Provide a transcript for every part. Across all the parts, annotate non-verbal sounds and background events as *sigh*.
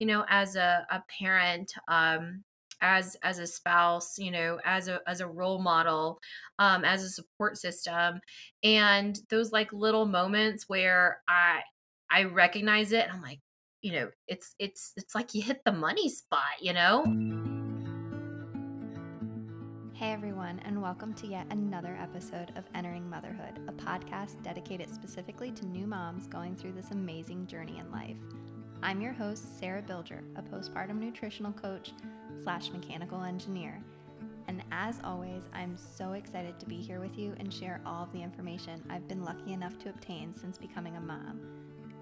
you know, as a, a parent, um, as as a spouse you know as a as a role model um as a support system and those like little moments where i i recognize it and i'm like you know it's it's it's like you hit the money spot you know Hey everyone, and welcome to yet another episode of Entering Motherhood, a podcast dedicated specifically to new moms going through this amazing journey in life. I'm your host, Sarah Bilger, a postpartum nutritional coach slash mechanical engineer. And as always, I'm so excited to be here with you and share all of the information I've been lucky enough to obtain since becoming a mom.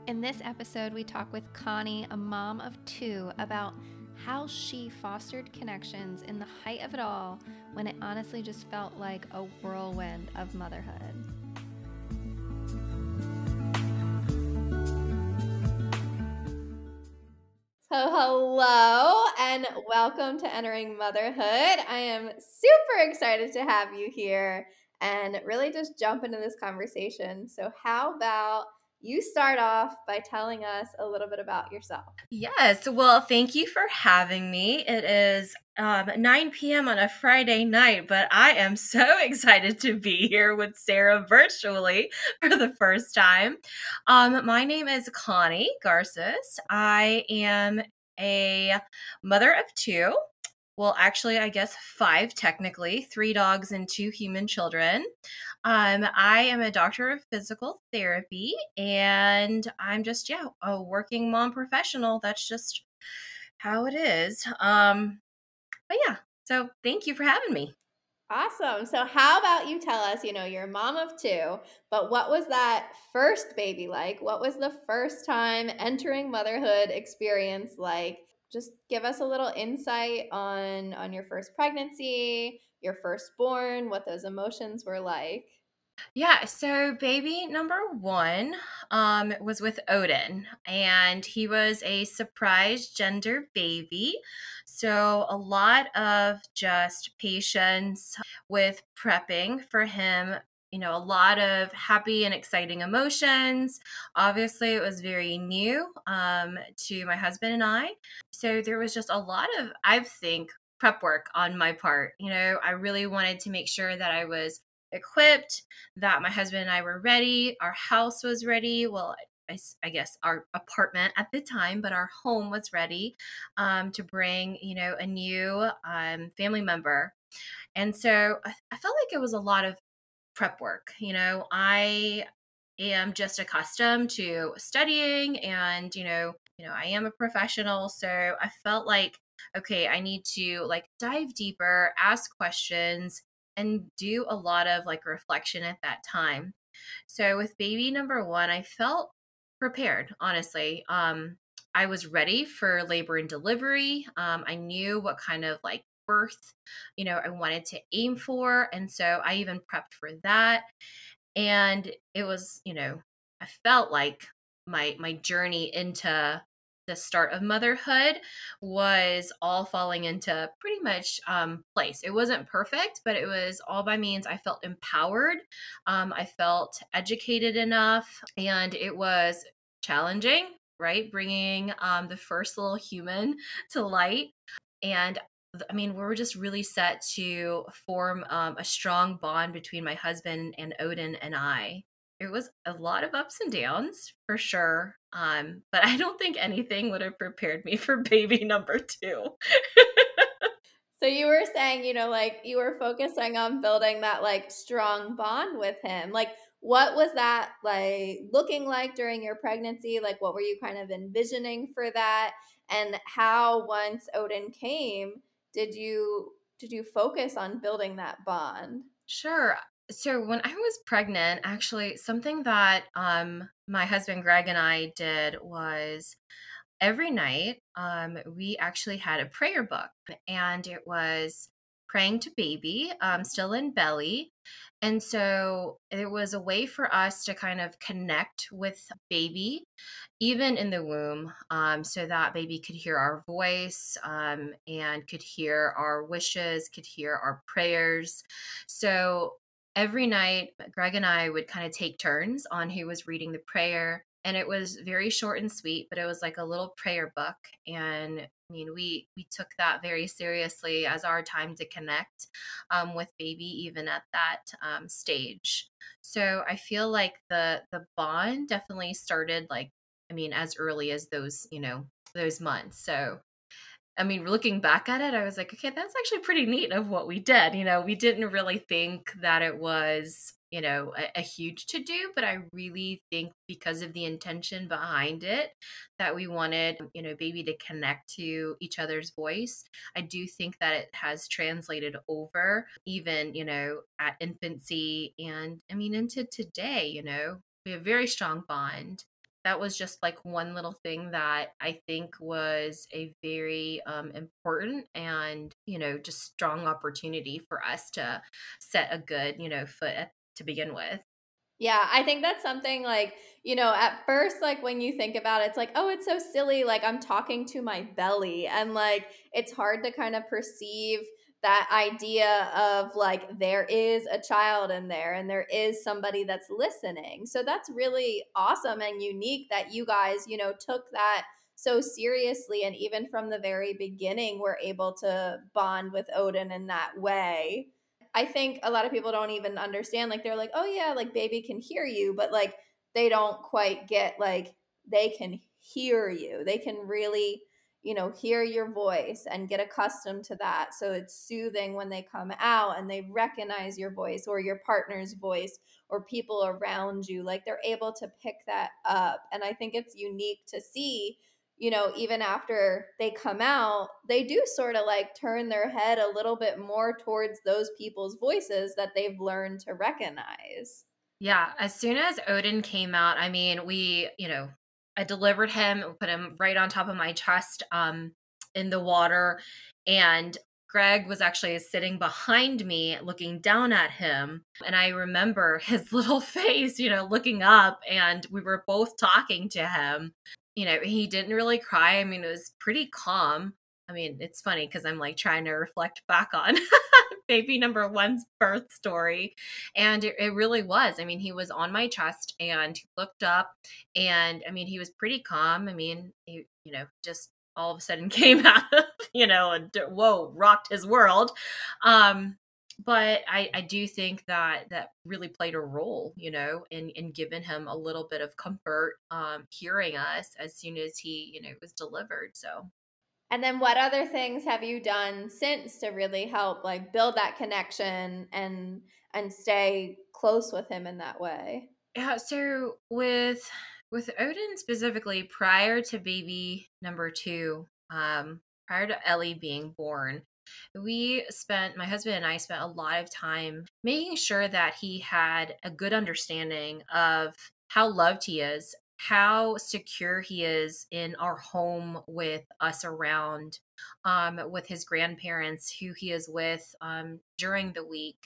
In this episode, we talk with Connie, a mom of two, about how she fostered connections in the height of it all when it honestly just felt like a whirlwind of motherhood. So, hello and welcome to Entering Motherhood. I am super excited to have you here and really just jump into this conversation. So, how about you start off by telling us a little bit about yourself. Yes. Well, thank you for having me. It is um, 9 p.m. on a Friday night, but I am so *laughs* excited to be here with Sarah virtually for the first time. Um, my name is Connie Garces. I am a mother of two well, actually, I guess five technically, three dogs and two human children. Um, I am a doctor of physical therapy, and I'm just yeah a working mom professional. That's just how it is. Um, but yeah, so thank you for having me. Awesome. So, how about you tell us? You know, you're a mom of two, but what was that first baby like? What was the first time entering motherhood experience like? just give us a little insight on on your first pregnancy, your firstborn, what those emotions were like. Yeah, so baby number one um, was with Odin, and he was a surprise gender baby. So, a lot of just patience with prepping for him you know, a lot of happy and exciting emotions. Obviously, it was very new um, to my husband and I. So there was just a lot of, I think, prep work on my part. You know, I really wanted to make sure that I was equipped, that my husband and I were ready, our house was ready. Well, I, I, guess our apartment at the time, but our home was ready um, to bring, you know, a new um, family member. And so I, I felt like it was a lot of prep work. You know, I am just accustomed to studying and, you know, you know, I am a professional, so I felt like okay, I need to like dive deeper, ask questions and do a lot of like reflection at that time. So with baby number 1, I felt prepared, honestly. Um I was ready for labor and delivery. Um, I knew what kind of like birth, you know, I wanted to aim for. And so I even prepped for that. And it was, you know, I felt like my my journey into the start of motherhood was all falling into pretty much um, place. It wasn't perfect, but it was all by means I felt empowered. Um, I felt educated enough, and it was challenging, right? Bringing um, the first little human to light. And I mean, we are just really set to form um, a strong bond between my husband and Odin and I. It was a lot of ups and downs for sure. Um, but I don't think anything would have prepared me for baby number two. so you were saying, you know, like you were focusing on building that like strong bond with him. Like, what was that like looking like during your pregnancy? Like, what were you kind of envisioning for that? And how once Odin came, did you did you focus on building that bond? Sure. So when I was pregnant, actually something that um my husband Greg and I did was every night um we actually had a prayer book and it was praying to baby um still in belly and so it was a way for us to kind of connect with baby, even in the womb, um, so that baby could hear our voice um, and could hear our wishes, could hear our prayers. So every night, Greg and I would kind of take turns on who was reading the prayer. and it was very short and sweet, but it was like a little prayer book. And I mean, we we took that very seriously as our time to connect um, with baby, even at that um, stage. So I feel like the the bond definitely started like I mean, as early as those you know those months. So I mean, looking back at it, I was like, okay, that's actually pretty neat of what we did. You know, we didn't really think that it was, you know, a, a huge to do, but I really think because of the intention behind it, that we wanted, you know, baby to connect to each other's voice. I do think that it has translated over, even, you know, at infancy and I mean, into today, you know, we have a very strong bond that was just like one little thing that I think was a very um, important and you know just strong opportunity for us to set a good you know foot at, to begin with. Yeah, I think that's something like, you know, at first, like when you think about it, it's like, oh, it's so silly. Like I'm talking to my belly. And like it's hard to kind of perceive that idea of like there is a child in there and there is somebody that's listening. So that's really awesome and unique that you guys, you know, took that so seriously and even from the very beginning were able to bond with Odin in that way. I think a lot of people don't even understand like they're like, "Oh yeah, like baby can hear you," but like they don't quite get like they can hear you. They can really you know, hear your voice and get accustomed to that. So it's soothing when they come out and they recognize your voice or your partner's voice or people around you. Like they're able to pick that up. And I think it's unique to see, you know, even after they come out, they do sort of like turn their head a little bit more towards those people's voices that they've learned to recognize. Yeah, as soon as Odin came out, I mean, we, you know, I delivered him, and put him right on top of my chest um, in the water. And Greg was actually sitting behind me looking down at him. And I remember *laughs* his little face, you know, looking up, and we were both talking to him. You know, he didn't really cry. I mean, it was pretty calm. I mean, it's funny because I'm like trying to reflect back on *laughs* baby number one's birth story. And it, it, really was. I mean, he was on my chest and he looked up and I mean, he was pretty calm. I mean, he, you know, just all of a sudden *laughs* came out of, you know, and whoa, rocked his world. Um, but I, I do think that that really played a role, you know, in, in giving him a little bit of comfort, um, hearing us as soon as he, you know, was delivered. So and then what other things have you done since to really help like build that connection and and stay close with him in that way? Yeah, so with with Odin specifically prior to baby number 2, um prior to Ellie being born, we spent my husband and I spent a lot of time making sure that he had a good understanding of how loved he is how secure he is in our home with us around, um, with his grandparents, who he is with um, during the week.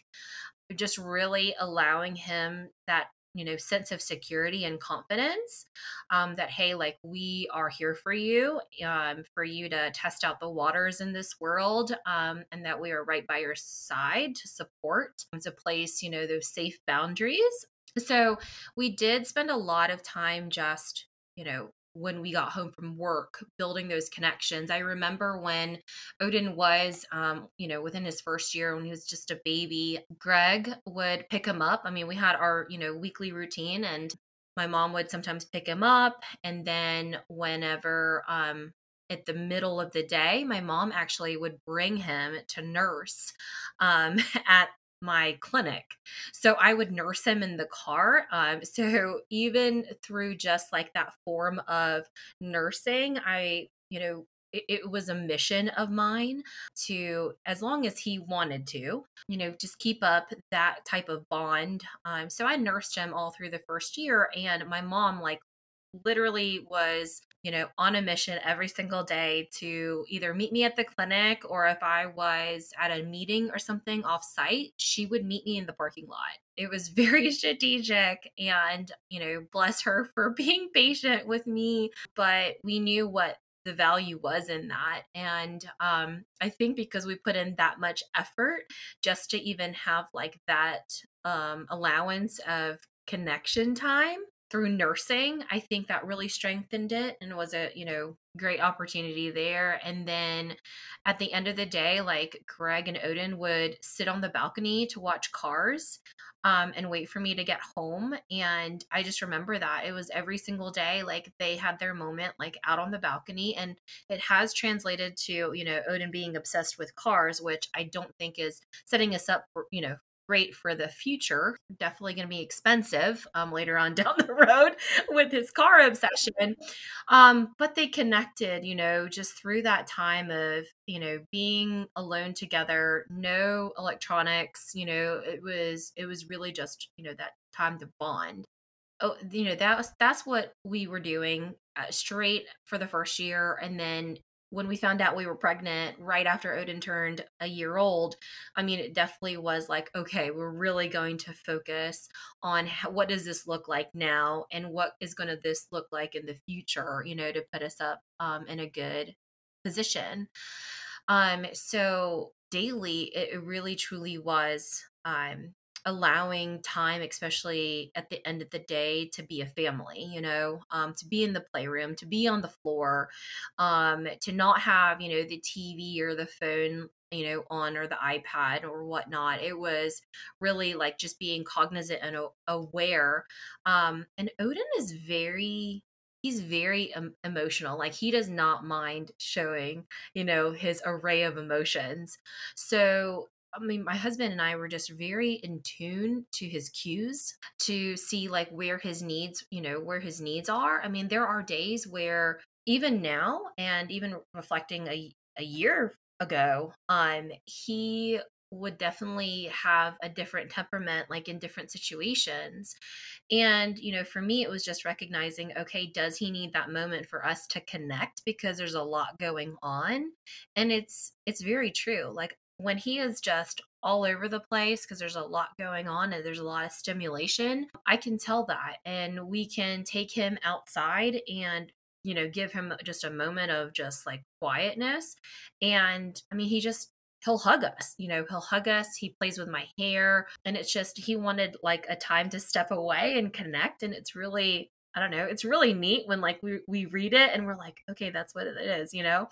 Just really allowing him that you know sense of security and confidence um, that hey like we are here for you um, for you to test out the waters in this world um, and that we are right by your side to support to place you know those safe boundaries so we did spend a lot of time just, you know, when we got home from work building those connections. I remember when odin was um, you know within his first year when he was just a baby greg would pick him up. I mean we had our you know weekly routine and my mom would sometimes pick him up and then whenever um, at the middle of the day my mom actually would bring him to nurse um, *laughs* at my clinic. So I would nurse him in the car. Um, *laughs* so even through just like that form of nursing, I, you know, it, it was a mission of mine to, as long as he wanted to, you know, just keep up that type of bond. Um, so I nursed him all through the first year, and my mom like literally was you know, on a mission every single day to either meet me at the clinic or if I was at a meeting or something off site, she would meet me in the parking lot. It was *laughs* very strategic and, you know, bless her for *laughs* being patient with me, but we knew what the value was in that. And um, I think because we put in that much effort just to even have like that um, allowance of connection time through nursing, I think that really strengthened it and was a, you know, great opportunity there. And then at the end of the day, like Greg and Odin would sit on the balcony to watch cars um, and wait for me to get home. And I just remember that it was every single day, like they had their moment, like out on the balcony. And it has translated to, you know, Odin being obsessed with cars, which I don't think is setting us up for, you know, great for the future. Definitely going to be expensive um, later on *laughs* down the road with his car obsession. Um, but they connected, you know, just through that time of, you know, being alone together, no electronics, you know, it was, it was really just, you know, that time to bond. Oh, you know, that was, that's what we were doing uh, straight for the first year. And then when we found out we were pregnant right after Odin turned a year old, I mean, it definitely was like, okay, we're really going to focus on how, what does this look like now and what is going to this look like in the future, you know, to put us up um, in a good position. Um, so daily, it, really truly was um, allowing time especially at the end of the day to be a family you know um, to be in the playroom to be on the floor um, to not have you know the tv or the phone you know on or the ipad or whatnot. It was really like just being cognizant and aware um, and odin is very he's very um, emotional like he does not mind showing you know his array of emotions. So I mean, my husband and I were just very in tune to his cues to see like where his needs, you know, where his needs are. I mean, there are days where even now and even reflecting a, a year ago, um, he would definitely have a different temperament like in different situations. And you know for me it was just recognizing okay does he need that moment for us to connect? because there's a lot going on. And it's it's very true. Like when he is just all over the place because there's a lot going on and there's a lot of stimulation, I can tell that. And we can take him outside and you know give him just a moment of just like quietness and i mean he just he'll hug us you know he'll hug us he plays with my hair and it's just he wanted like a time to step away and connect and it's really I don't know. It's really neat when like we we read it and we're like, okay, that's what it is, you know.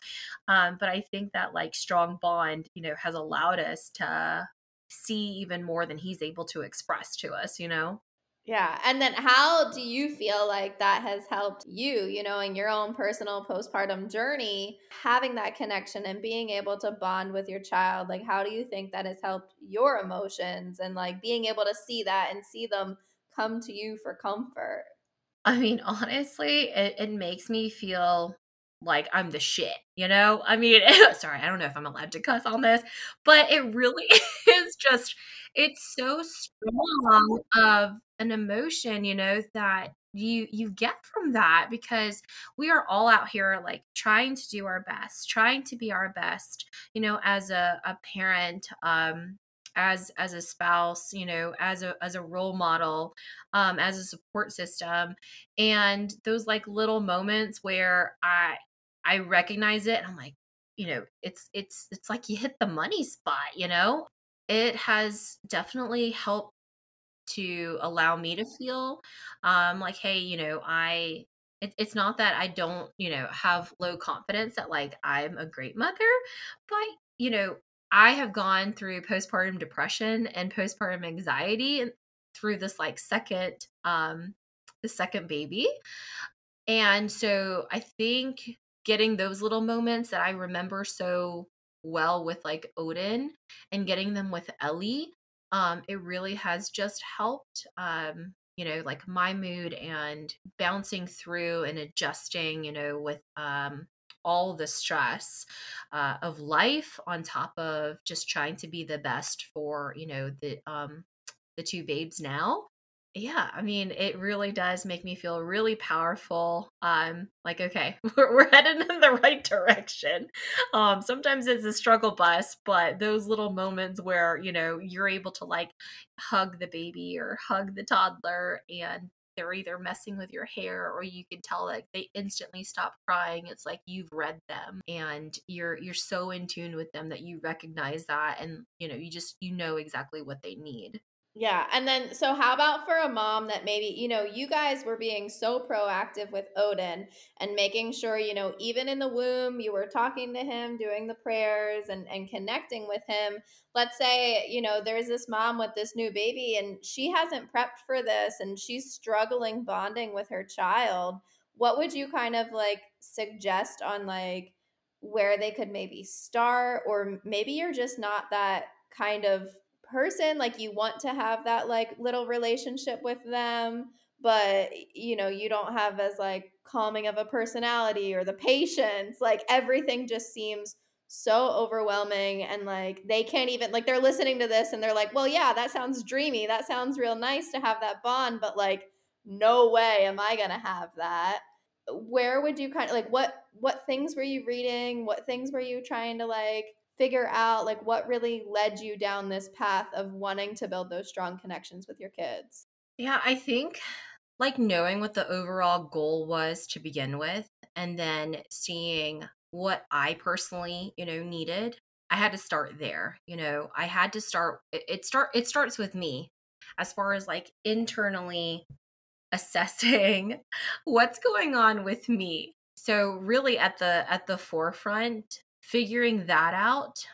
Um, but I think that like strong bond, you know, has allowed us to see even more than he's able to express to us, you know. Yeah. And then how do you feel like that has helped you, you know, in your own personal postpartum journey, having that connection and being able to bond with your child? Like, how do you think that has helped your emotions and like being able to see that and see them come to you for comfort? I mean, honestly, it, it makes me feel like I'm the shit, you know? I mean, *laughs* sorry, I don't know if I'm allowed to cuss on this, but it really *laughs* is just, it's so strong of an emotion, you know, that you you get from that because we are all out here like trying to do our best trying to be our best you know as a, a parent um as as a spouse you know as a as a role model um as a support system and those like little moments where i i recognize it and i'm like you know it's it's it's like you hit the money spot you know? It has definitely helped to allow me to feel um like hey you know i it, it's not that i don't you know have low confidence that like i'm a great mother but you know I have gone through postpartum depression and postpartum anxiety through this like second um the second baby. And so I think getting those little moments that I remember so well with like Odin and getting them with Ellie, um, it really has just helped um, you know, like my mood and bouncing through and adjusting, you know, with um all the stress uh, of life on top of just trying to be the best for you know the um the two babes now. Yeah i mean it really does make me feel really powerful. Um like okay *laughs* we're, we're headed in the right direction. Um sometimes it's a struggle bus but those little moments where you know you're able to like hug the baby or hug the toddler and they're either messing with your hair or you can tell like they instantly stop crying. It's like you've read them and you're you're so in tune with them that you recognize that and you know you just you know exactly what they need Yeah. And then, so how about for a mom that maybe, you know, you guys were being so proactive with Odin and making sure, you know, even in the womb, you were talking to him, doing the prayers and, and connecting with him. Let's say, you know, there's this mom with this new baby and she hasn't prepped for this and she's struggling bonding with her child. What would you kind of like suggest on like where they could maybe start? Or maybe you're just not that kind of person like you want to have that like little relationship with them but you know you don't have as like calming of a personality or the patience like everything just seems so overwhelming and like they can't even like they're listening to this and they're like well yeah that sounds dreamy. That sounds real nice to have that bond but like no way am i gonna have that. Where would you kind of like what what things were you reading? What things were you trying to like figure out like what really led you down this path of wanting to build those strong connections with your kids? Yeah, I think like knowing what the overall goal was to begin with and then seeing what I personally, you know, needed. I had to start there. You know, I had to start it, it start it starts with me as far as like internally assessing *laughs* what's going on with me. So really at the at the forefront figuring that out,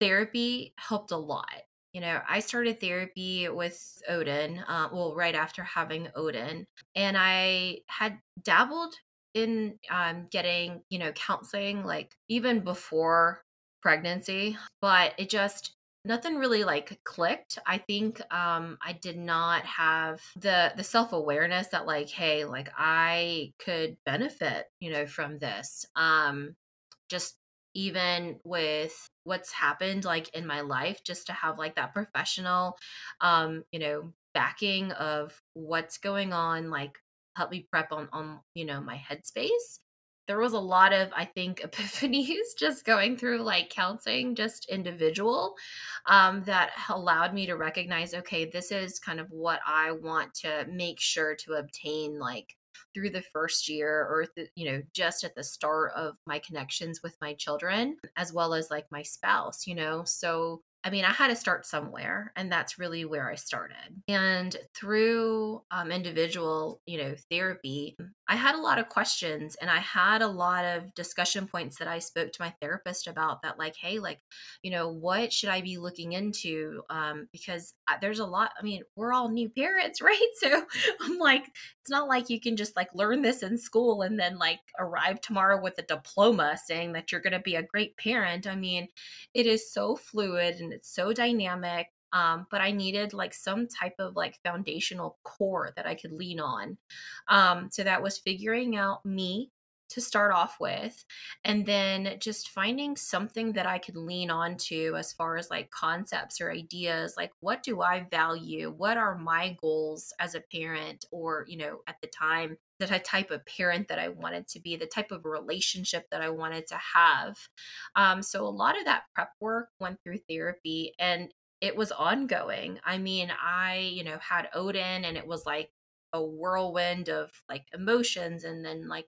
therapy helped a lot. You know, I started therapy with Odin, uh, well, right after having Odin, and I had dabbled in um, getting, you know, counseling like even before pregnancy, but it just nothing really like clicked i think um i did not have the the self-awareness that like hey like i could benefit you know from this um just even with what's happened like in my life just to have like that professional um you know backing of what's going on like help me prep on on you know my headspace. There was a lot of i think *laughs* epiphanies just going through like counseling just individual um, that allowed me to recognize okay this is kind of what i want to make sure to obtain like through the first year or th- you know just at the start of my connections with my children as well as like my spouse you know so I mean, I had to start somewhere, and that's really where I started. And through um, individual, you know, therapy, I had a lot of questions, and I had a lot of discussion points that I spoke to my therapist about. That, like, hey, like, you know, what should I be looking into? Um, because there's a lot. I mean, we're all new parents, *laughs* right? So I'm like, it's not like you can just like learn this in school and then like arrive tomorrow with a diploma saying that you're going to be a great parent. I mean, it is so fluid and it's so dynamic. Um, but I needed like some type of like foundational core that I could lean on. Um, so that was figuring out me to start off with and then just finding something that I could lean on to as far as like concepts or ideas like what do I value what are my goals as a parent or you know at the time the type of parent that I wanted to be the type of relationship that I wanted to have um, so a lot of that prep work went through therapy and it was ongoing. I mean I you know had Odin and it was like a whirlwind of like emotions and then like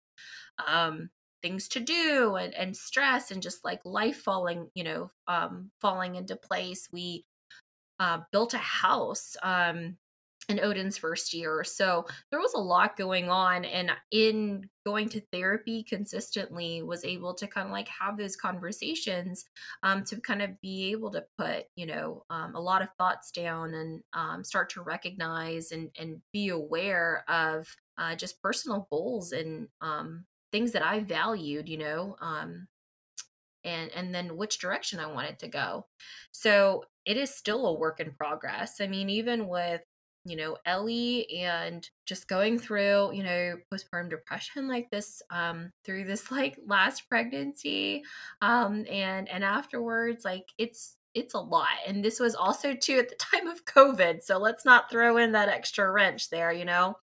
um things to do and, and stress and just like life falling you know um falling into place. We uh built a house um in Odin's first year. So there was a lot going on. And in going to therapy consistently, was able to kind of like have those conversations um, to kind of be able to put, you know, um, a lot of thoughts down and um, start to recognize and, and be aware of uh, just personal goals and um, things that I valued, you know, um, and and then which direction I wanted to go. So it is still a work in progress. I mean, even with you know, Ellie and just going through, you know, postpartum depression like this um through this *laughs* like last pregnancy um and and afterwards like it's it's a lot. And this was also too at the time of COVID. So let's not throw in that extra wrench there, you know.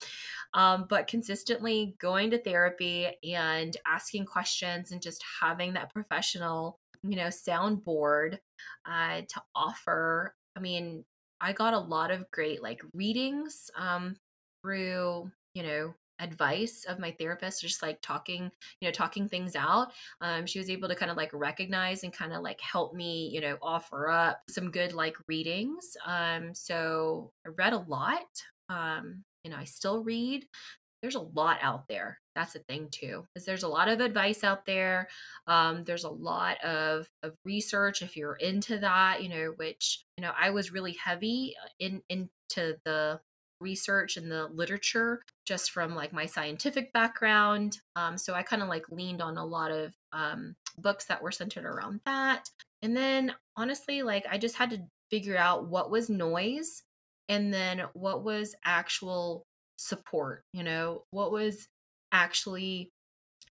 Um, but consistently going to therapy and asking questions and just having that professional, you know, soundboard uh, to offer. I mean, I got a lot of great like readings um, through, you know, advice of my therapist just like talking you know talking things out um, she was able to kind of like recognize and kind of like help me you know offer up some good like readings um, so i read a lot um, you know i still read there's a lot out there that's the thing too is there's a lot of advice out there um, there's a lot of, of research if you're into that you know which you know i was really heavy uh, in into the research and the literature just from like my scientific background um, so i kind of like leaned on a lot of um, books that were centered around that and then honestly like i just had to figure out what was noise and then what was actual support you know what was actually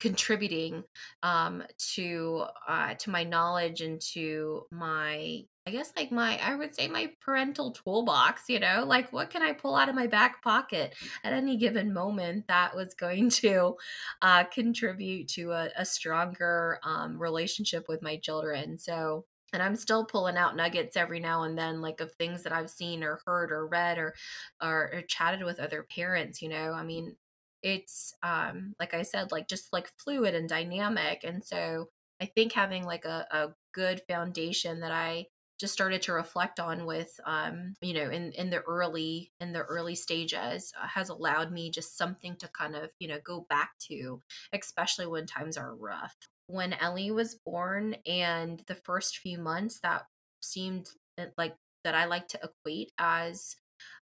contributing um, to uh, to my knowledge and to my I guess like my I would say my parental toolbox, you know, like what can I pull out of my back pocket at any given moment that was going *laughs* to uh, contribute to a, a stronger um, relationship with my children. So and i'm still pulling out nuggets every now and then like of things that i've seen or heard or read or or, or chatted with other parents you know i mean it's um like i said like just like fluid and dynamic and so i think having like a, a good foundation that i just started to reflect on with um you know in in the early in the early stages uh, has allowed me just something to kind of you know go back to especially when times are rough when ellie was born and the first few months that seemed uh, like that i like to equate as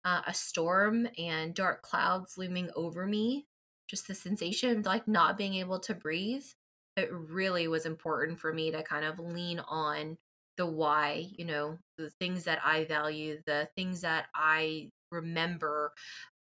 uh, a storm and dark clouds looming over me, just the sensation of like not being able to breathe. It really was important for me to kind of lean on the why, you know, the things that I value, the things that I remember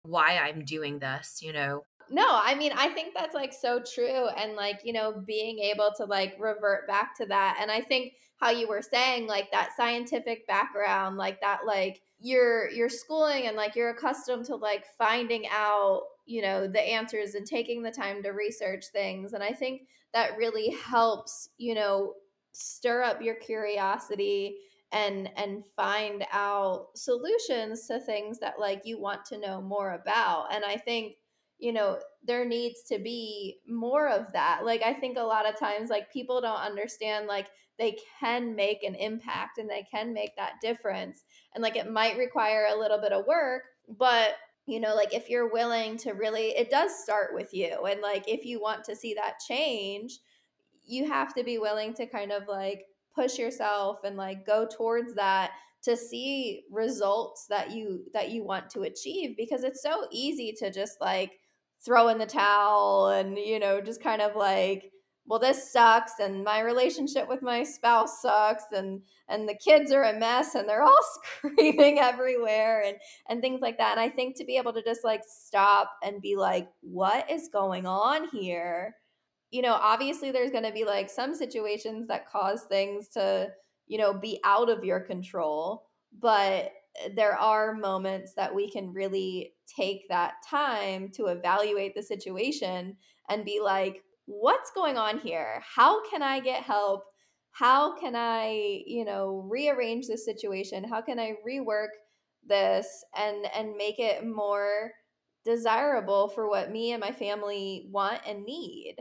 why I'm doing this, you know. No, I mean, I think that's like so true. And like, you know, being able to like revert back to that. And I think how you were saying, like that scientific background, like that, like, your your schooling and like you're accustomed to like finding out you know the answers and taking the time to research things and i think that really helps you know stir up your curiosity and and find out solutions to things that like you want to know more about and i think you know there needs to be more of that. Like i think a lot of times like people don't understand like they can make an impact and they can make that difference. And like it might require a little bit of work but you know like if you're willing to really it does start with you. And like if you want to see that change you have to be willing to kind of like push yourself and like go towards that to see results that you that you want to achieve because it's so easy to just like throw in the towel and you know just kind of like well this sucks and my relationship with my spouse sucks and and the kids are a mess and they're all *laughs* screaming everywhere and and things like that. And i think to be able to just like stop and be like what is going on here? You know obviously there's going to be like some situations that cause things to you know be out of your control but there are moments that we can really take that time to evaluate the situation and be like what's going on here? How can I get help? How can I, you know, rearrange the situation? How can I rework this and and make it more desirable for what me and my family want and need?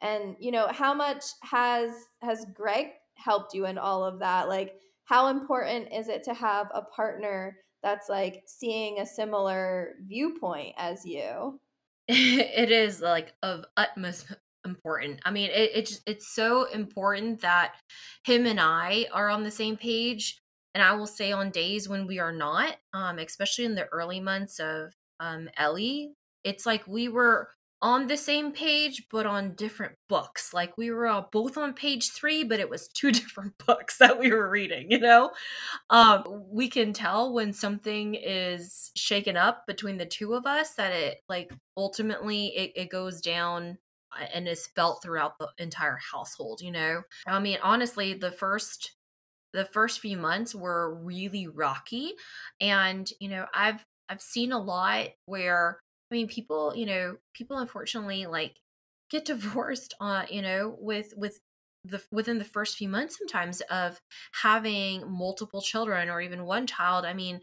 And you know, how much has has Greg helped you in all of that? Like how important is it to have a partner that's like seeing a similar viewpoint as you? *laughs* it is like of utmost important. I mean, it, it's it's so important that him and I are on the same page. And I will say on days when we are not, um, especially in the early months of um, Ellie, it's like we were on the same page but on different books. Like we were uh, both on page three but it was two *laughs* different books that we were reading you know? Um, we can tell when something is shaken up between the two of us that it like ultimately it, it goes down uh, and is felt throughout the entire household you know? I mean honestly the first the first few months were really rocky and you know i've i've seen a lot where I mean, people, you know, people unfortunately like get *laughs* divorced, uh, you know, with with the within the first few months sometimes of having multiple children or even one child. I mean,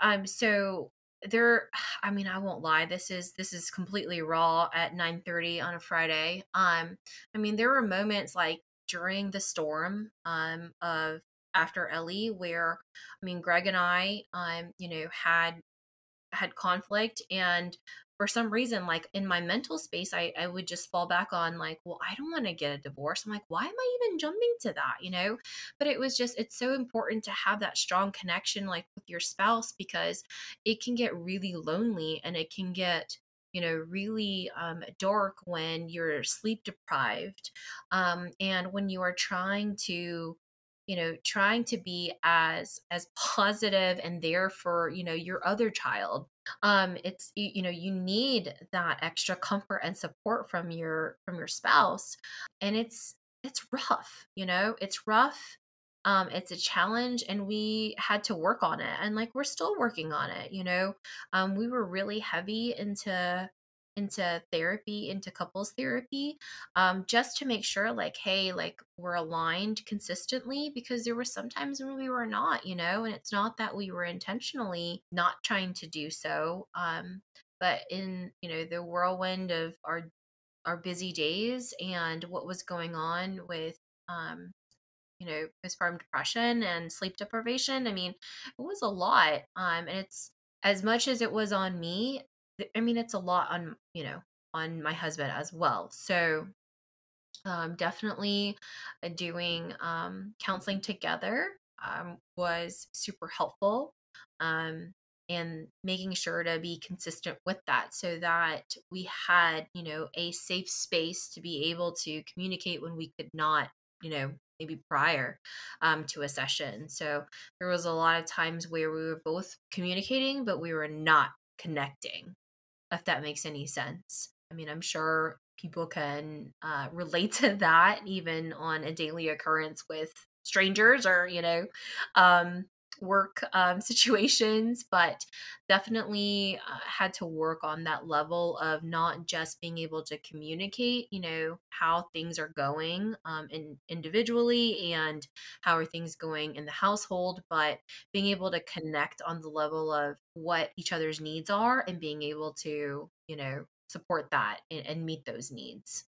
um, so there *sighs* i mean i won't lie this is this is completely raw at 9 30 on a friday um i mean there were moments like during the storm um of after ellie where i mean greg and i um you know had had conflict and for some reason like in my mental space i, I would just fall back on like well i don't want to get a divorce. I'm like why am i even jumping to that? You know? But it was just it's so important to have that strong connection like with your spouse because it can get really lonely and it can get you know really um, dark when you're sleep deprived um, and when you are trying to you know trying to be as as positive and there for you know your other child um it's you, you know you need that extra comfort and support from your from your spouse and it's it's rough you know? It's rough um it's a challenge and we had to work on it and like we're still working on it you know? Um we were really heavy into into therapy into couples therapy um just to make sure like hey like we're aligned consistently because there were sometimes when we were not you know and it's not that we were intentionally not trying to do so um but in you know the whirlwind of our our busy days and what was going on with um you know postpartum depression and sleep deprivation i mean it was a lot um and it's as much as it was on me I mean, it's a lot on, you know, on my husband as well. So, um, definitely uh, doing um, counseling together um, was super helpful. Um, and making sure to be consistent with that so that we had, you know, a safe space to be able to communicate when we could not, you know, maybe prior um, to a session. So there was a lot of times where we were both communicating, but we were not connecting if that makes any sense. I mean, I'm sure people can uh, relate *laughs* to that even on a daily occurrence with strangers or, you know, um, work um, *laughs* situations, but definitely uh, had to work on that level of not just being able to communicate, you know, how things are going um, in, individually and how are things going in the household, but being able to connect on the level of what each other's needs are and being able to, you know, support that and, and meet those needs.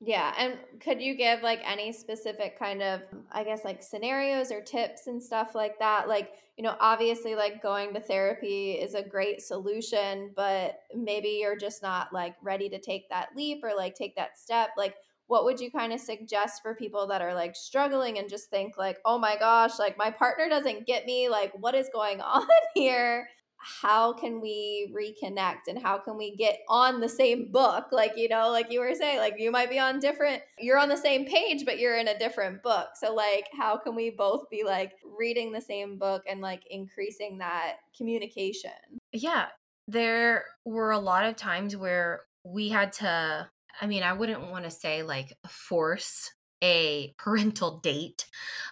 Yeah. And could you give like any specific kind of, I guess, like scenarios or tips and stuff like that? Like, you know, obviously, like going to therapy is a great solution, but maybe you're just not like ready to take that leap or like take that step. Like, what would you kind of suggest for people that are like struggling and just think like oh my gosh like my partner doesn't get me like what is going *laughs* on here how can we reconnect and how can we get on the same book? Like you know like you were saying like you might be on different you're on the same page but you're in a different book. So like how can we both be like reading the same book and like increasing that communication? Yeah there were a lot of times where we had to i mean i wouldn't want to say like force a parental *laughs* date.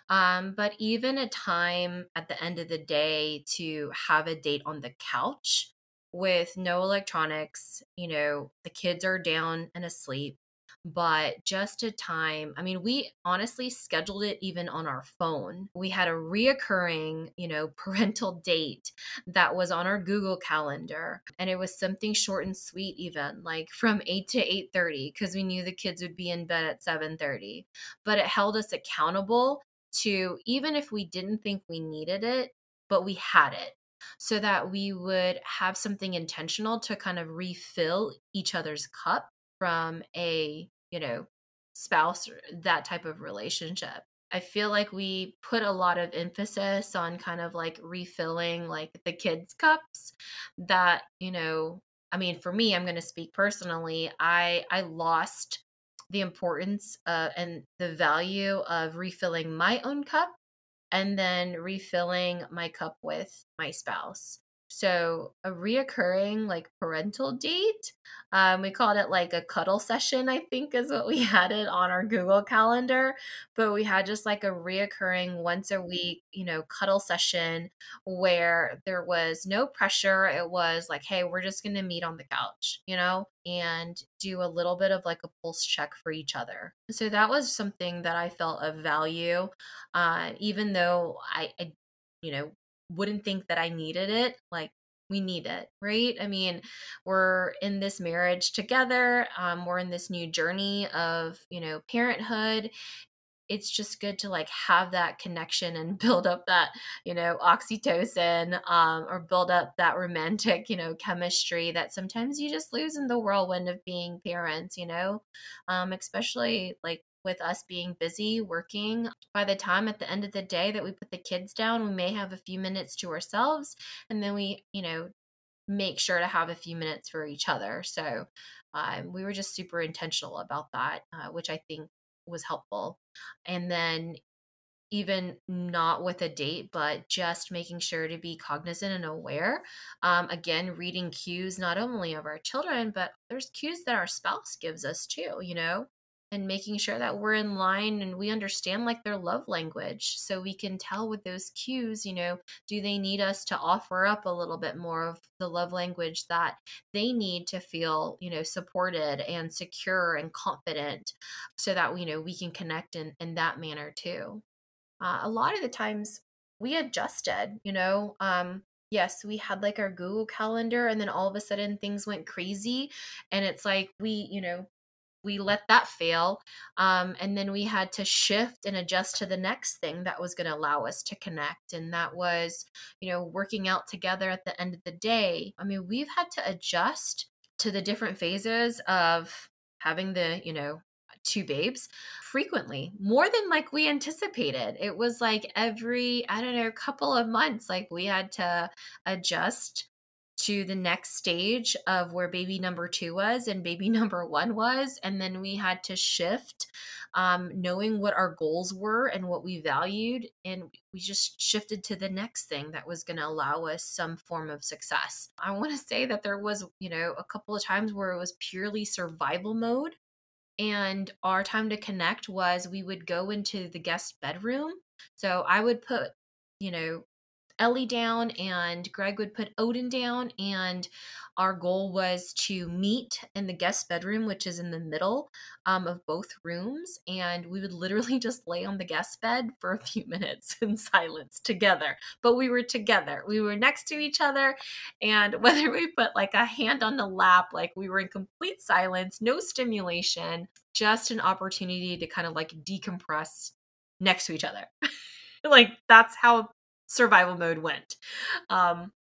Um, but even a time at the end of the day to have a date on the couch with no electronics, you know, the kids are down and asleep but just a time. I mean, we honestly scheduled it even on our phone. We had a reoccurring, you know, *laughs* parental date that was on our Google calendar, and it was something short and sweet, even like from eight to eight thirty, because we knew the kids would be in bed at seven thirty. But it held us accountable to even if we didn't think we needed it, but we had it so that we would have something intentional to kind of refill each other's cup from a you know, spouse, that type of relationship. I feel like we put a lot of emphasis on kind of like refilling like the kids' cups that, you know, I mean, for me, I'm going to speak personally. I I lost the importance uh, and the value of refilling my own cup and then refilling my cup with my spouse. So a reoccurring like parental date. Um, we called it like a cuddle session, I think is what we *laughs* had it on our Google calendar. But we had just like a reoccurring once a week, you know, cuddle session where there was no pressure. It was like, hey, we're just gonna meet on the couch, you know, and do a little bit of like a pulse check for each other. So that was something that I felt of value. Uh, even though I, I you know, wouldn't think that I needed it. Like we need it, right? I mean, we're in this marriage together. Um, we're in this new journey of, you know, parenthood it's just good to like have that connection and *laughs* build up that you know oxytocin um, or build up that romantic you know chemistry that sometimes you just lose in the whirlwind of being parents you know um, especially like with us being busy working by the time at the end of the day that we put the kids down we may have a few minutes to ourselves and then we you know make sure to have a few minutes for each other so um, we were just super intentional about that uh, which i think was helpful. And then even not with a date, but just making sure to be cognizant and aware. Um, again, reading cues not only of our children, but there's cues that our spouse gives us too, you know? And making sure that we're in line and we understand like their love language so we can tell with those cues you know do they need us to offer up a little bit more of the love language that they need to feel you know supported and secure and confident so that you know we can connect in in that manner too uh, a lot of the times we adjusted you know um yes, we had like our Google Calendar, and then all of a sudden things went crazy. And it's like we, you know, we let that fail um, and then we had to shift and adjust to the next thing that was going to allow us to connect and that was you know working out together at the end of the day. I mean we've had to adjust to the different phases of having the you know two babes frequently more than like we anticipated. It was like every i don't know couple of months like we had to adjust to the next stage of where baby number two was and baby *laughs* number one was. And then we had to shift, um, knowing what our goals were and what we valued. And we just shifted to the next thing that was going to allow us some form of success. I want to say that there was, you know, a couple of times where it was purely survival mode. And our time to connect was we would go into the guest bedroom. So I would put, you know, Ellie down and Greg would put Odin down. And our goal was to meet in the guest bedroom, which is in the middle um, of both rooms. And we would literally *laughs* just lay on the guest bed for a few minutes *laughs* in silence together. But we were together, we were next to each other. And *laughs* whether we put like a hand on the lap, like we were in complete silence, no stimulation, just an opportunity to kind of like decompress next to each other. like that's how survival mode went. Um,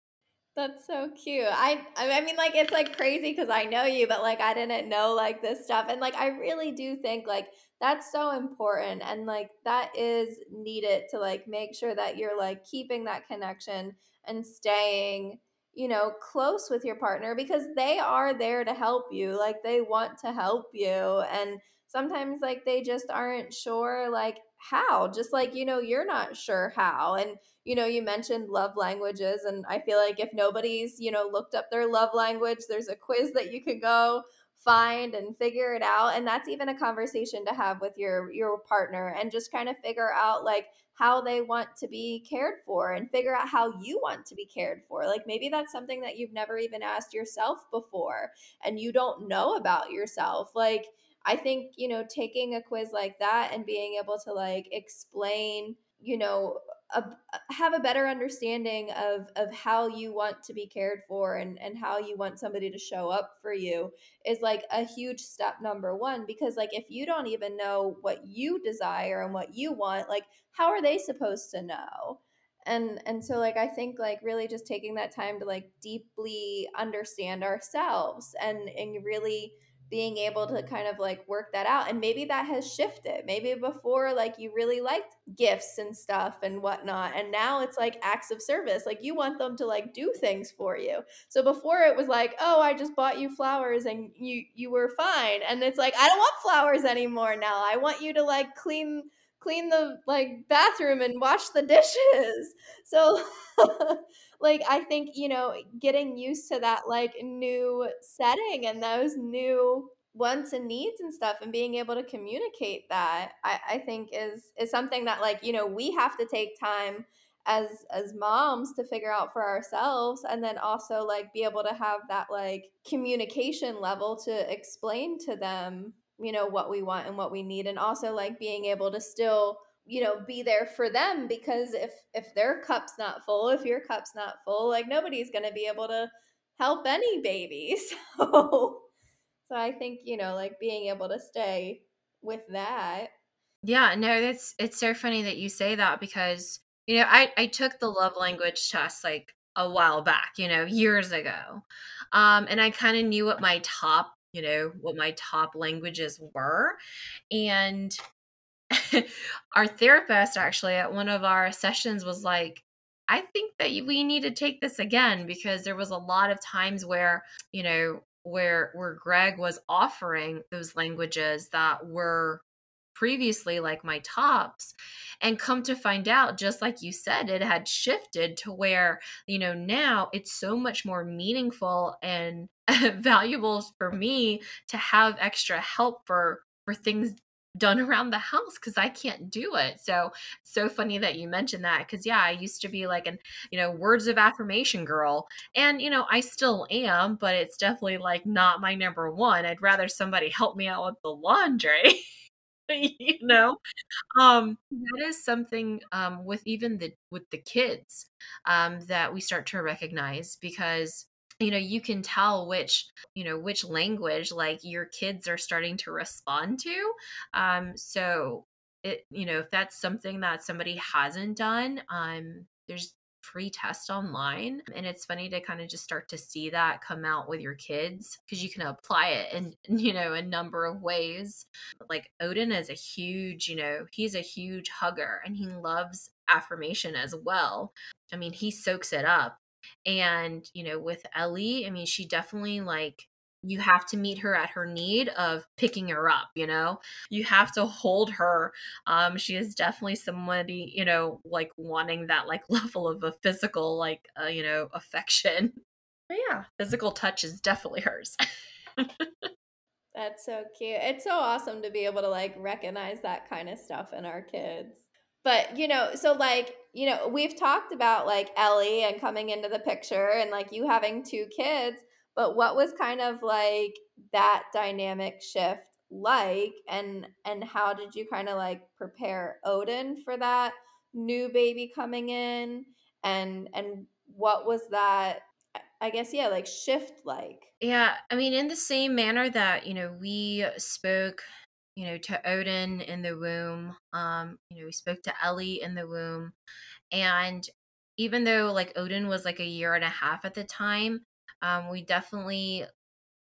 that's so cute. I I mean like it's like crazy cuz I know you but like I didn't know like this stuff and like I really do think like that's so important and like that is needed to like make sure that you're like keeping that connection and staying you know close with your partner because they are there to help you like they want to help you and sometimes like they just aren't sure like how just like you know you're not sure how and you know, you mentioned love languages, and I feel like if nobody's, you know, looked up their love language, there's a quiz that you can go find and figure it out and that's even a conversation to have with your your partner and just kind of figure out like how they want to be cared for and figure out how you want to be cared for like maybe that's something that you've never even asked yourself before and you don't know about yourself like i think you know taking a quiz like that and being able to like explain you know a, have a better understanding of of how you want to be cared for and and how you want somebody to show up for you is like a huge step number 1 because like if you don't even know what you desire and what you want like how are they supposed to know? And and so like i think like really just taking that time to like deeply understand ourselves and and really being able to kind of like work that out. And maybe that has shifted. Maybe before, like, you really liked gifts and stuff and whatnot. And now it's like acts of service. Like, you want them to like do things for you. So before it was like, oh, I just bought you flowers and you, you were fine. And it's like, I don't want flowers anymore now. I want you to like clean clean the like bathroom and wash the dishes. So *laughs* like I think, you know, getting used to that like new setting and those new wants and needs and stuff and being able to communicate that I, I think is is something that like, you know, we have to take time as as moms to figure out for ourselves and then also like be able to have that like communication level to explain to them you know what we want and what we need and also like being able to still you know be there for them because if if their cup's not full if your cup's not full like nobody's going to be able to help any baby. *laughs* So so i think you know like being able to stay with that. Yeah no that's it's so funny that you say that because you know i i took the love language test like a while back you know years ago. Um and i kind of knew what my top you know what my top languages were. And *laughs* our therapist actually at one of our sessions was like i think that we need to take this again because there was a lot of times where you know where where greg was offering those languages that were previously like my tops. And come to find out just like you said it had shifted to where you know now it's so much more meaningful and *laughs* valuable for me to have extra help for for things done around the house because I can't do it. So so funny that you mentioned that because yeah, I used to be like an you know words of affirmation girl, and you know I still am, but it's definitely like not my number one. I'd rather somebody help me out with the laundry. *laughs* you know um that is something um with even the with the kids um that we start to recognize because you know you can tell which you know which language like your kids are starting to respond to um so it you know if that's something that somebody hasn't done um there's free test online and it's funny to kind of just start to see that come out with your kids because you can apply it in *laughs* you know a number of ways like odin is a huge you know he's a huge hugger and he loves affirmation as well. I mean he soaks it up and, you know, with Ellie, I mean, she definitely like you have to meet her at her need of picking her up you know? You have to hold her um she is definitely somebody you know like wanting that like *laughs* level of a physical like uh, you know affection. But yeah physical touch is definitely hers. That's so cute. It's so awesome to be able to like recognize that kind of stuff in our kids but you know so like you know we've talked about like ellie and coming into the picture and like you having two kids but what was kind of like that dynamic shift like? And and how did you kind of like prepare odin for that new baby coming in? And and what was that i guess yeah like shift like? Yeah i mean in the same manner that you know we spoke you know, to Odin in the womb. Um, you know, we spoke to Ellie in the womb. And even though like Odin was like a year and a half at the time, um, we definitely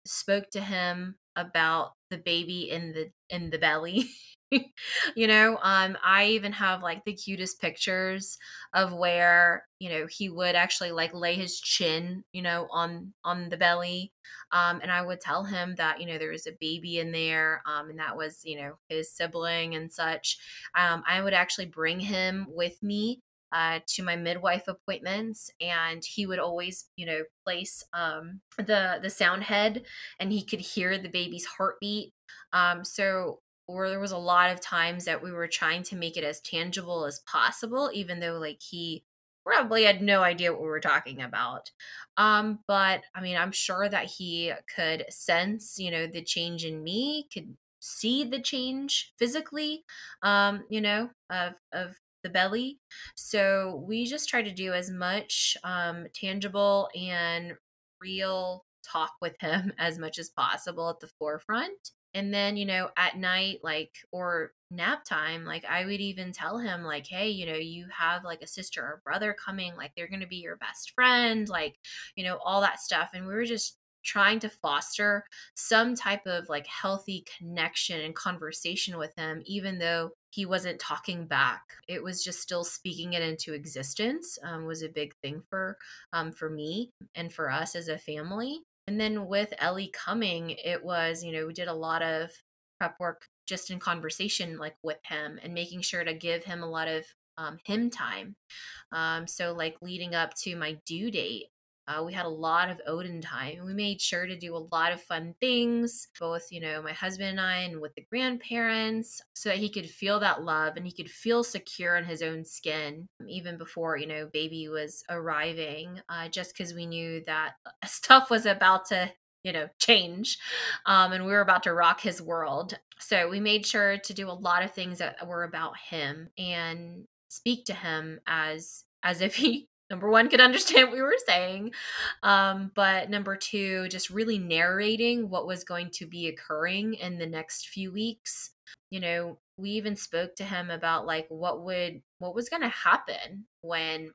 spoke to him about the baby in the in the belly *laughs* *laughs* you know um i even have like the cutest pictures of where you know he would actually like lay his chin you know on on the belly um and i would tell him that you know there was a baby in there um and that was you know his sibling and such. Um i would actually bring him with me uh, to my midwife appointments and he would always you know place um, the the sound head and he could hear the baby's heartbeat. Um, so or there was a lot of times that we were trying to make it as tangible as possible even though like he probably had no idea what we were talking about. Um but i mean i'm sure that he could sense you know the change in me could see the change physically um you know of of the belly. So we just try to do as much um tangible and real talk with him *laughs* as much as possible at the forefront and then you know at night like or nap time like i would even tell him like hey you know you have like a sister or brother coming like they're going to be your best friend like you know all that stuff and we were just trying to foster some type of like healthy connection and conversation with him even though he wasn't talking back. It was just still speaking it into existence um, was a big thing for um, for me and for us as a family and then with Ellie coming, it was, you know, we did a lot of prep work just in conversation, like with him and making sure to give him a lot of um, him time. Um, so, like leading up to my due date, uh, we had a lot of Odin time. We made sure to do a lot of fun things, both, you know, my husband and I, and with the grandparents, so that he could feel that love and he could feel secure in his own skin, even before, you know, baby was arriving, uh, just because we knew that *laughs* stuff was about to you know, change. Um, and we were about to rock his world. So we made sure to do a lot of things that were about him and speak to him as as if *laughs* he number one could understand what we were saying um, but number two just really narrating what was going to be occurring in the next few weeks. You know we even spoke to him about like what would what was going to happen when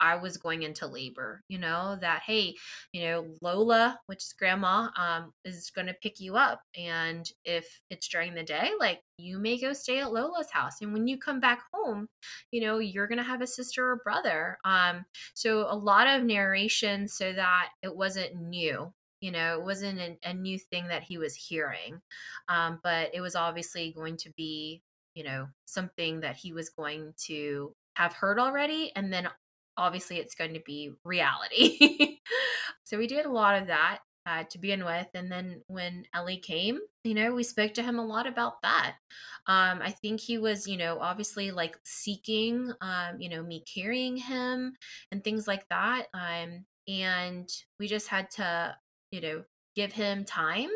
I was going into labor, you know, that, hey, you know, Lola, which is grandma, um, is going to pick you up. And if it's during the day, like you may go stay at Lola's house. And when you come back home, you know, you're going to have a sister or brother. Um, so a lot of narration so that it wasn't new. You know, it wasn't a, a new thing that he was hearing, um, but it was obviously going to be, you know, something that he was going to have heard already and then obviously it's going to be reality. *laughs* so we did a lot of that uh, to begin with. And then when Ellie came, you know, we spoke to him a lot about that. Um, I think he was, you know, obviously like seeking, um, you know, me carrying him and things like that. Um, and we just had to, you know, give him time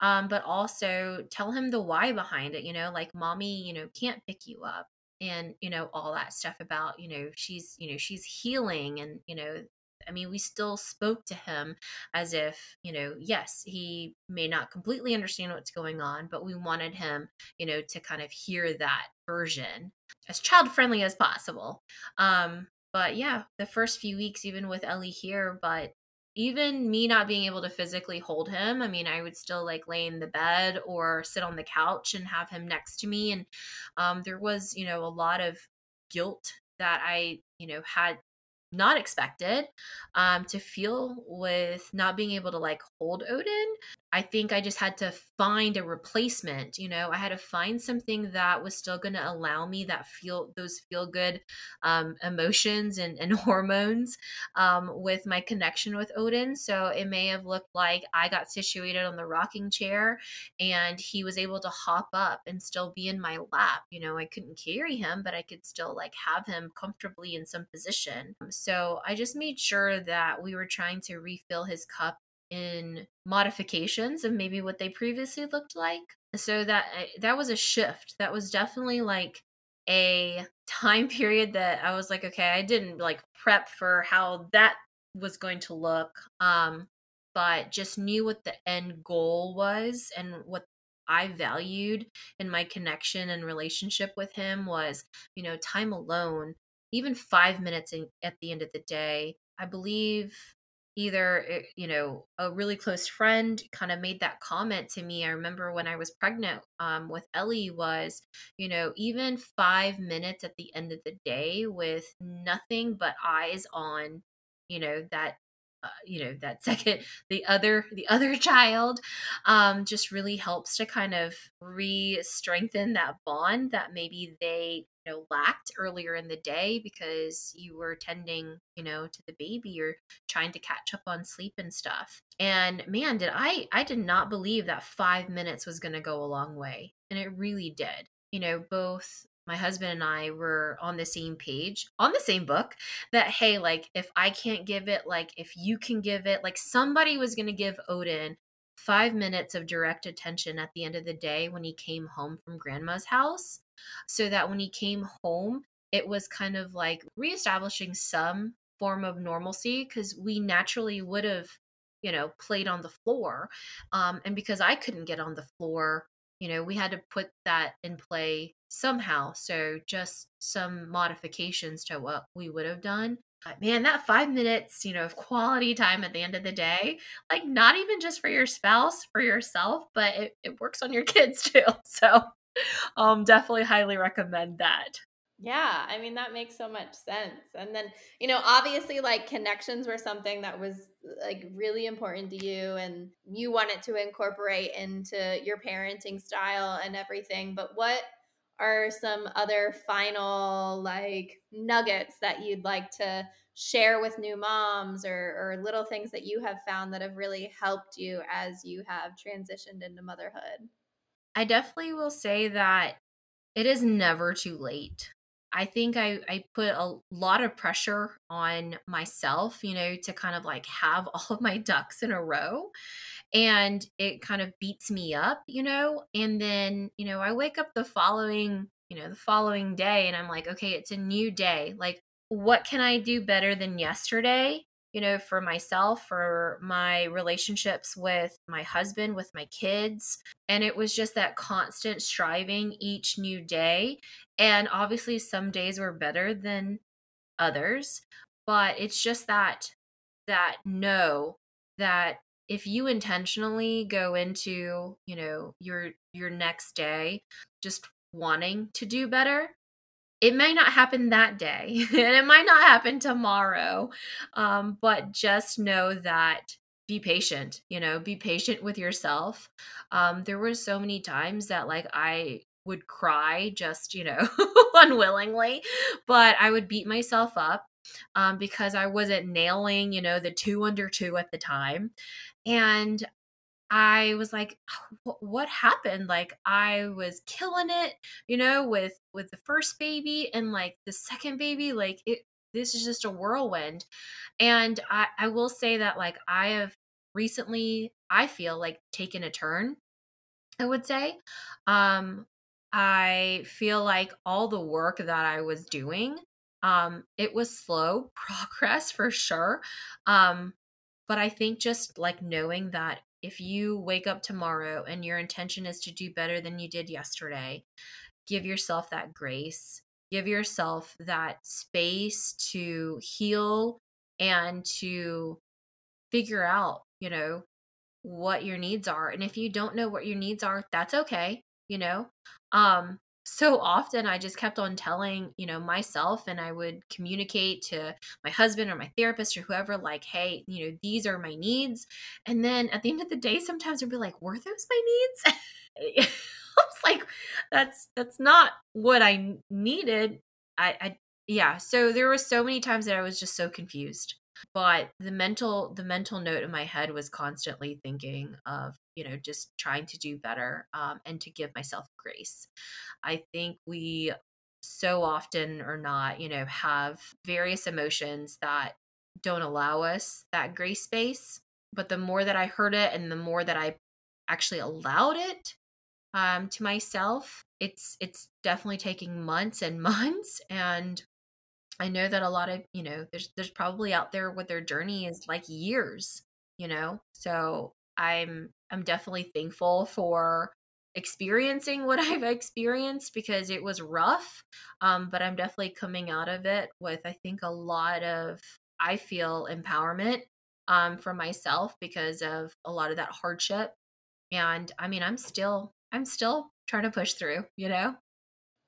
um, but also tell him the why behind it you know like mommy you know can't pick you up and you know all that stuff about you know she's you know she's healing and you know I mean, we still spoke to him as if, you know, yes, he may not completely understand what's going on, but we wanted him, you know, to kind of hear that version as child friendly as possible. Um, but yeah, the first few weeks, even with Ellie here, but even me not being able to physically hold him, I mean, I would still like lay in the bed or sit on the couch and have him next to me. And um, there was, you know, a lot of guilt that I, you know, had not expected um, to feel with not being able to like hold Odin. I think I just had to find a replacement. You know, I had to find something that was still going to allow me that feel those feel good um, emotions and, and *laughs* hormones um, with my connection with Odin. So it may have looked like I got situated on the rocking chair and he was able to hop up and still be in my lap. You know, I couldn't carry him, but I could still like have him comfortably in some position. So I just made sure that we were trying to refill his cup in modifications of maybe what they previously looked like. So that eh, that was a shift. That was definitely like a *laughs* time period that I was like, okay, I didn't like prep for how that was going to look. Um, but just knew what the end goal was and what I valued in my connection and relationship with him was, you know, time alone, even five minutes in, at the end of the day. I believe either eh, you know a really close friend kind of made that comment to me. I remember when i was pregnant um, with ellie was you know even five minutes at the end of the day with nothing but eyes on you know that uh, you know that *laughs* second the other the other child um, just really helps to kind of re-strengthen that bond that maybe they know lacked earlier in the day because you were tending you know to the baby or trying to catch up on sleep and stuff. And man did i i did not believe that five minutes was going to go a long way and it really did. You know both my husband and I were on the same page, on the same book, that hey, like if I can't give it, like if you can give it, like somebody was going to give Odin five minutes of direct attention at the end of the day when he came home from grandma's house so that when he came home, it was kind of like reestablishing some form of normalcy because we naturally would have, you know, played on the floor. Um, and because I couldn't get on the floor, you know, we had to put that in play somehow. So just some modifications to what we would have done. But man, that five minutes, you know, of quality time at the end of the day, like not even just for your spouse, for yourself, but it, it works on your *laughs* kids too. So *laughs* um, definitely highly recommend that. Yeah, I mean that makes so much sense. And then, you know, obviously like connections were something that was like really important to you and you wanted to incorporate into your parenting style and everything. But what are some other final like nuggets that you'd like to share with new moms or, or little things that you have found that have really helped you as you have transitioned into motherhood? I definitely will say that it is never too late I think I, I put a lot of pressure on myself, you know, to kind of like have *laughs* all of my ducks in a row. And it kind of beats me up, you know. And then, you know, I wake up the following, you know, the following day and I'm like, okay, it's a new day. Like, what can I do better than yesterday? You know, for myself, for my relationships with my husband, with my kids. And it was just that constant striving each new day and obviously, some days were better than others, but it's just that that know that if you intentionally go into, you know, your your next day just wanting to do better, it may not happen that day *laughs* and it might not happen tomorrow. Um, but just know that be patient, you know, be patient with yourself. Um, there were so many times that like I would cry just, you know, *laughs* unwillingly, but I would beat myself up um, because I wasn't nailing, you know, the two under two at the time. And I was like, what happened? Like I was killing it, you know, with with the first baby and like the second baby, like it this is just a whirlwind. And I, I will say that like I have recently, I feel like taken a turn, I would say. Um, I feel like all the work that I was doing, um, it was slow *laughs* progress for sure. Um, but I think just like knowing that if you wake up tomorrow and your intention is to do better than you did yesterday, give yourself that grace, give yourself that space to heal and to figure out, you know, what your needs are. And if you don't know what your needs are, that's okay, you know. Um so often I just kept on telling, you know, myself and I would communicate to my husband or my therapist or whoever like, "Hey, you know, these are my needs." And then at the end of the day sometimes I'd be like, "Were those my needs?" *laughs* I was like, "That's that's not what I needed." I I yeah, so there were so many times that I was just so confused but the mental the mental note in my head was constantly thinking of you know just trying to do better um, and to give myself grace. I think we so often or not you know have various emotions that don't allow us that grace space but the more that i heard it and the more that i actually allowed it um, to myself it's it's definitely taking months and *laughs* months and I know that a lot of, you know, there's there's probably out there what their journey is like years, you know. So I'm I'm definitely thankful for experiencing what *laughs* I've experienced because it was rough. Um, but I'm definitely coming out of it with I think a lot of I feel empowerment um, for myself because of a lot of that hardship. And I mean, I'm still I'm still trying to push through, you know.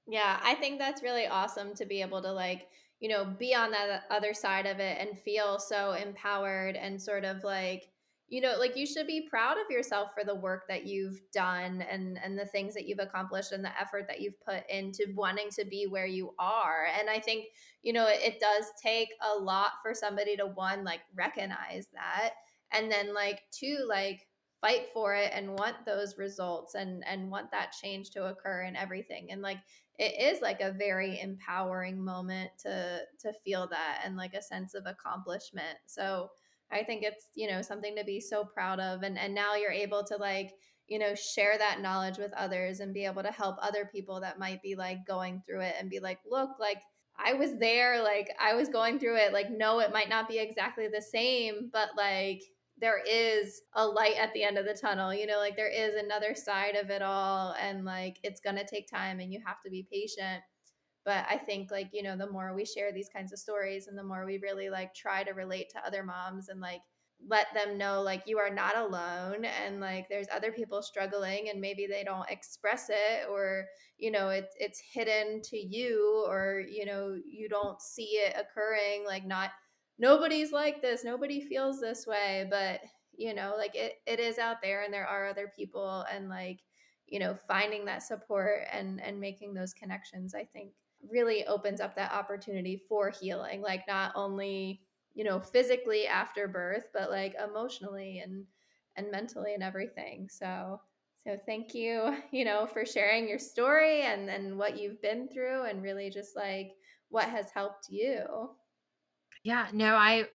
Yeah, I think that's really awesome to be able to like you know, be on that other side of it and feel so empowered and sort of like, you know, like you should be proud of yourself for the work that you've done and and the things that you've accomplished and the effort that you've put into wanting to be where you are. And I think, you know, it, it does take a lot for somebody to one like recognize that and then like two like fight for it and want those results and and want that change to occur and everything and like it is like a very empowering moment to to feel that and like a sense of accomplishment so i think it's you know something to be so proud of and and now you're able to like you know share that knowledge with others and be able to help other people that might be like going through it and be like look like I was there, like I was going through it. Like, no, it might not be exactly the same, but like there is a light at the end of the tunnel you know like there is another side of it all and like it's going to take time and you have to be patient. But i think like you know the more we share these kinds of stories and the more we really like try to relate to other moms and like let them know like you are not alone and like there's other people struggling and maybe they don't express it or you know it's it's hidden to you or you know you don't see it occurring like not nobody's like this nobody feels this way but you know like it, it is out there and there are other people and like you know finding that support and and making those connections i think really opens up that opportunity for healing like not only you know physically after birth but like emotionally and and mentally and everything so So thank you, *laughs* you know, for sharing your story and and what you've been through and really just like what has helped you. Yeah, no, I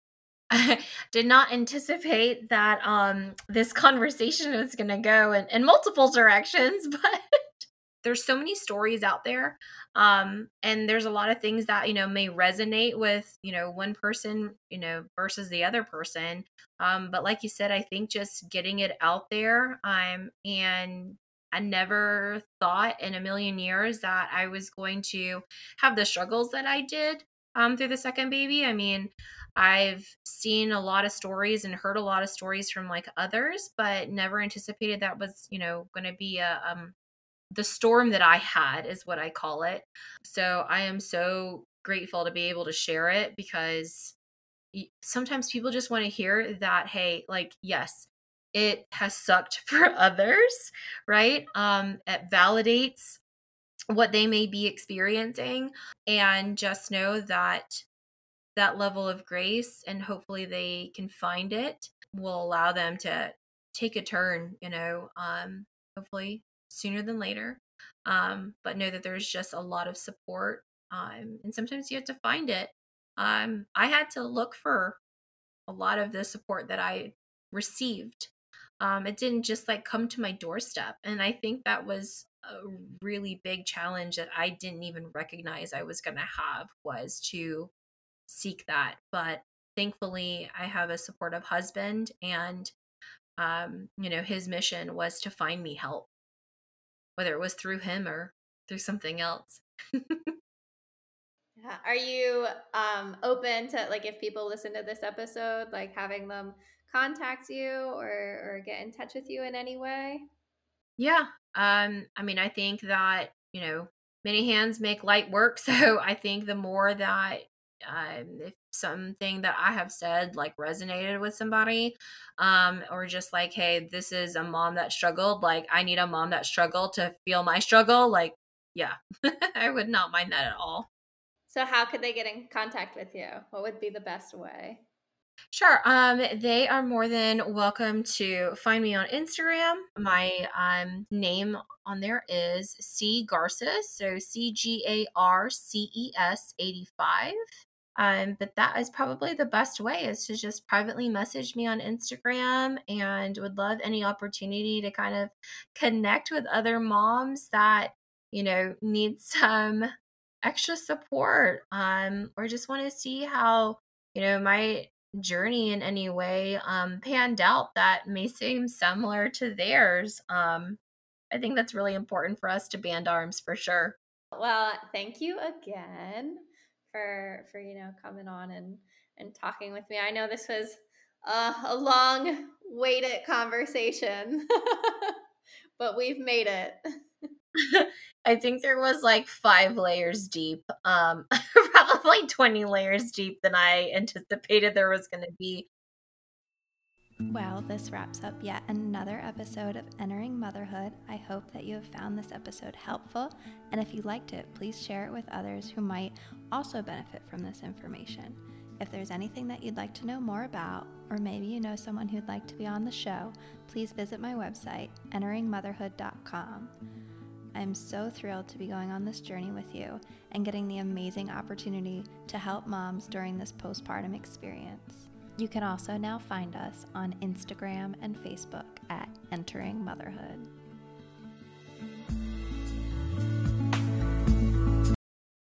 *laughs* did not anticipate that um this conversation was going to go in, in multiple directions, *laughs* but there's so many stories out there um and there's a lot of things that you know may resonate with you know one person you know versus the other person um but like you said i think just getting it out there um and I never thought in a million years that I was going to have the struggles that I did um, through the second baby. I mean, I've seen a lot of stories and heard a lot of stories from like others, but never anticipated that was, you know, going to be a um, the storm that I had is what I call it. So I am so grateful to be able to share it because sometimes people just want to hear that hey, like yes, it has sucked *laughs* for others, right? Um it validates what they may be experiencing and just know that that level of grace and hopefully they can find it will allow them to take a turn, you know, um hopefully sooner than later. Um, but know that there's just a lot of support. Um, and sometimes you have to find it. Um, I had to look for a lot of the support that I received. Um, it didn't just like come to my doorstep. And I think that was a really big challenge that I didn't even recognize I was going to have was to seek that. But thankfully, I have a supportive husband, and um, you know, his mission was to find me help whether it was through him or through something else. *laughs* yeah. Are you um, open to like if people listen to this episode, like having them contact you or or get in touch with you in any way? Yeah. Um, I mean, I think that, you know, many hands make light work. *laughs* So I think the more that um, if something that I have said like resonated with somebody, um, or just like, hey, this is a mom that struggled, like I need a mom that struggled to feel my struggle, like, yeah, *laughs* I would not mind that at all. So, how could they get in contact with you? What would be the best way? Sure. Um, they are more than welcome to find me on Instagram. My um name on there is C Garces, so C G A R C E S 85. Um, but that is probably the best way is to just privately message me on Instagram and would love any opportunity to kind of connect with other moms that, you know, need some extra support um, or just want to see how, you know, my journey in any way um, panned out that may seem similar to theirs. Um, I think that's really important for us to band arms for sure. Well, thank you again for for you know coming on and and talking with me. I know this was uh, a long waited conversation, *laughs* but we've made it. *laughs* *laughs* I think there was like five layers deep, um, *laughs* probably 20 layers deep than I anticipated there was going to be. Well, this wraps up yet another episode of Entering Motherhood. I hope that you have found this episode helpful, and if you liked it, please share it with others who might also benefit from this information. If there's anything that you'd like to know more about, or maybe you know someone who'd like to be on the show, please visit my website, enteringmotherhood.com. I'm so thrilled to be going on this journey with you and getting the amazing opportunity to help moms during this postpartum experience. You can also now find us on Instagram and Facebook at Entering Motherhood.